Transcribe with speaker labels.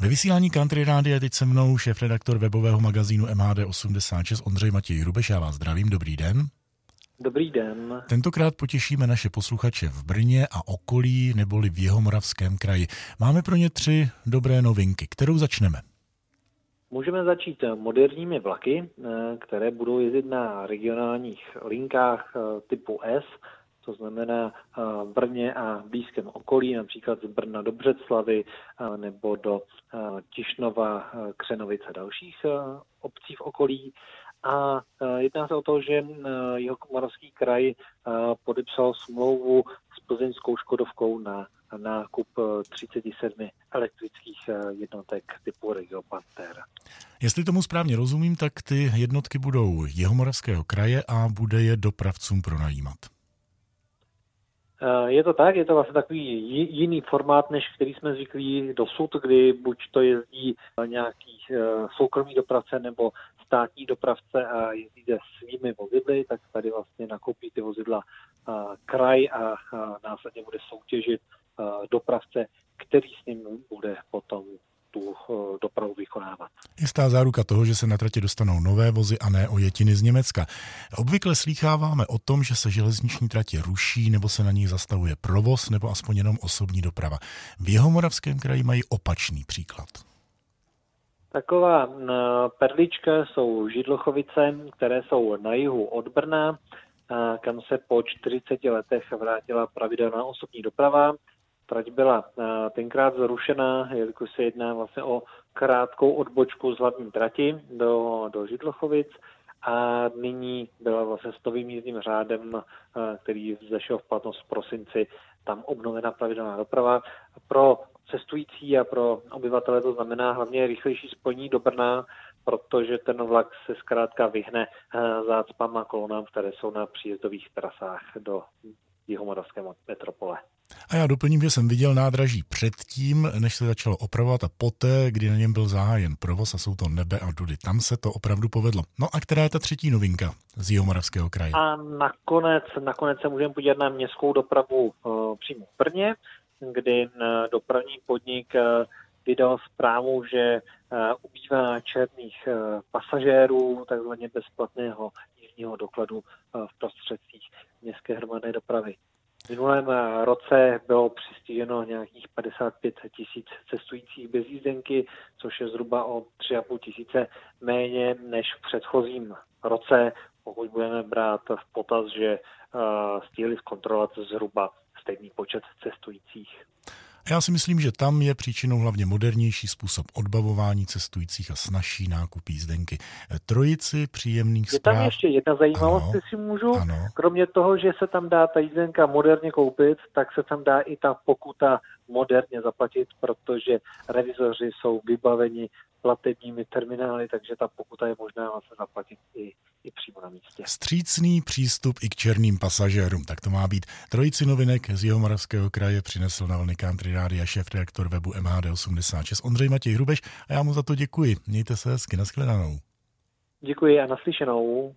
Speaker 1: Ve vysílání Country Rádia je teď se mnou šéf-redaktor webového magazínu MHD86 Ondřej Matěj Hrubeš. Já vás zdravím, dobrý den.
Speaker 2: Dobrý den.
Speaker 1: Tentokrát potěšíme naše posluchače v Brně a okolí neboli v Jihomoravském kraji. Máme pro ně tři dobré novinky. Kterou začneme?
Speaker 2: Můžeme začít moderními vlaky, eh, které budou jezdit na regionálních linkách eh, typu S, to znamená v Brně a blízkém okolí, například z Brna do Břeclavy nebo do Tišnova, Křenovice a dalších obcí v okolí. A jedná se o to, že jeho Moravský kraj podepsal smlouvu s plzeňskou Škodovkou na nákup 37 elektrických jednotek typu Regio Panther.
Speaker 1: Jestli tomu správně rozumím, tak ty jednotky budou Jihomoravského kraje a bude je dopravcům pronajímat.
Speaker 2: Eh, je to tak, je to vlastně takový jiný formát, než který jsme zvyklí dosud, kdy buď to jezdí nějaký eh, soukromý dopravce nebo státní dopravce a jezdí se svými vozidly, tak tady vlastně nakoupí ty vozidla eh, kraj a následně bude soutěžit dopravce, který s ním bude potom tu eh, dopravu vykonávat.
Speaker 1: Jistá záruka toho, že se na tratě dostanou nové vozy a ne ojetiny z Německa. Obvykle slýcháváme o tom, že se železniční tratě ruší nebo se na nich zastavuje provoz nebo aspoň jenom osobní doprava. V jeho moravském kraji mají opačný příklad.
Speaker 2: Taková eh, perlička jsou Židlochovice, které jsou na jihu od Brna, kam se po 40 letech vrátila pravidelná osobní doprava. Trať byla eh, tenkrát zrušena, jelikož se jedná vlastně o krátkou odbočku z hlavní trati do, do Židlochovic a nyní byla vlastně s novým jízdním řádem, eh, který zešel v platnost v prosinci, tam obnovena pravidelná doprava. Pro cestující a pro obyvatele to znamená hlavně rychlejší spojení do Brna, protože ten vlak se zkrátka vyhne eh, zácpám a kolonám, které jsou na příjezdových trasách do jihomoravské metropole.
Speaker 1: A já doplním, že jsem viděl nádraží předtím, než se začalo opravovat a poté, kdy na něm byl zahájen provoz a jsou to nebe a dudy. Tam se to opravdu povedlo. No a která je ta třetí novinka z Jihomoravského kraje?
Speaker 2: A nakonec, nakonec se můžeme podívat na městskou dopravu uh, přímo v Brně, kdy dopravní podnik uh, vydal zprávu, že uh, ubývá černých pasažérů, takzvaně bezplatného jízdního dokladu v prostředcích nějakých 55 tisíc cestujících bez jízdenky, což je zhruba o 3,5 tisíce méně než v předchozím roce, pokud budeme brát v potaz, že uh, stihli zkontrolovat zhruba stejný počet cestujících.
Speaker 1: Já si myslím, že tam je příčinou hlavně modernější způsob odbavování cestujících a snažší nákup jízdenky. Trojici příjemných zpráv.
Speaker 2: Je tam ještě jedna zajímavost, ano, si můžu. Ano. Kromě toho, že se tam dá ta jízdenka moderně koupit, tak se tam dá i ta pokuta moderně zaplatit, protože revizoři jsou vybaveni platebními terminály, takže ta pokuta je možná vlastně zaplatit i, i přímo na místě.
Speaker 1: Střícný přístup i k černým pasažérům, tak to má být. Trojici novinek z Jihomoravského kraje přinesl na vlny Country Rádia šéf redaktor webu MHD86 Ondřej Matěj Hrubeš a já mu za to děkuji. Mějte se hezky, nashledanou.
Speaker 2: Děkuji a naslyšenou.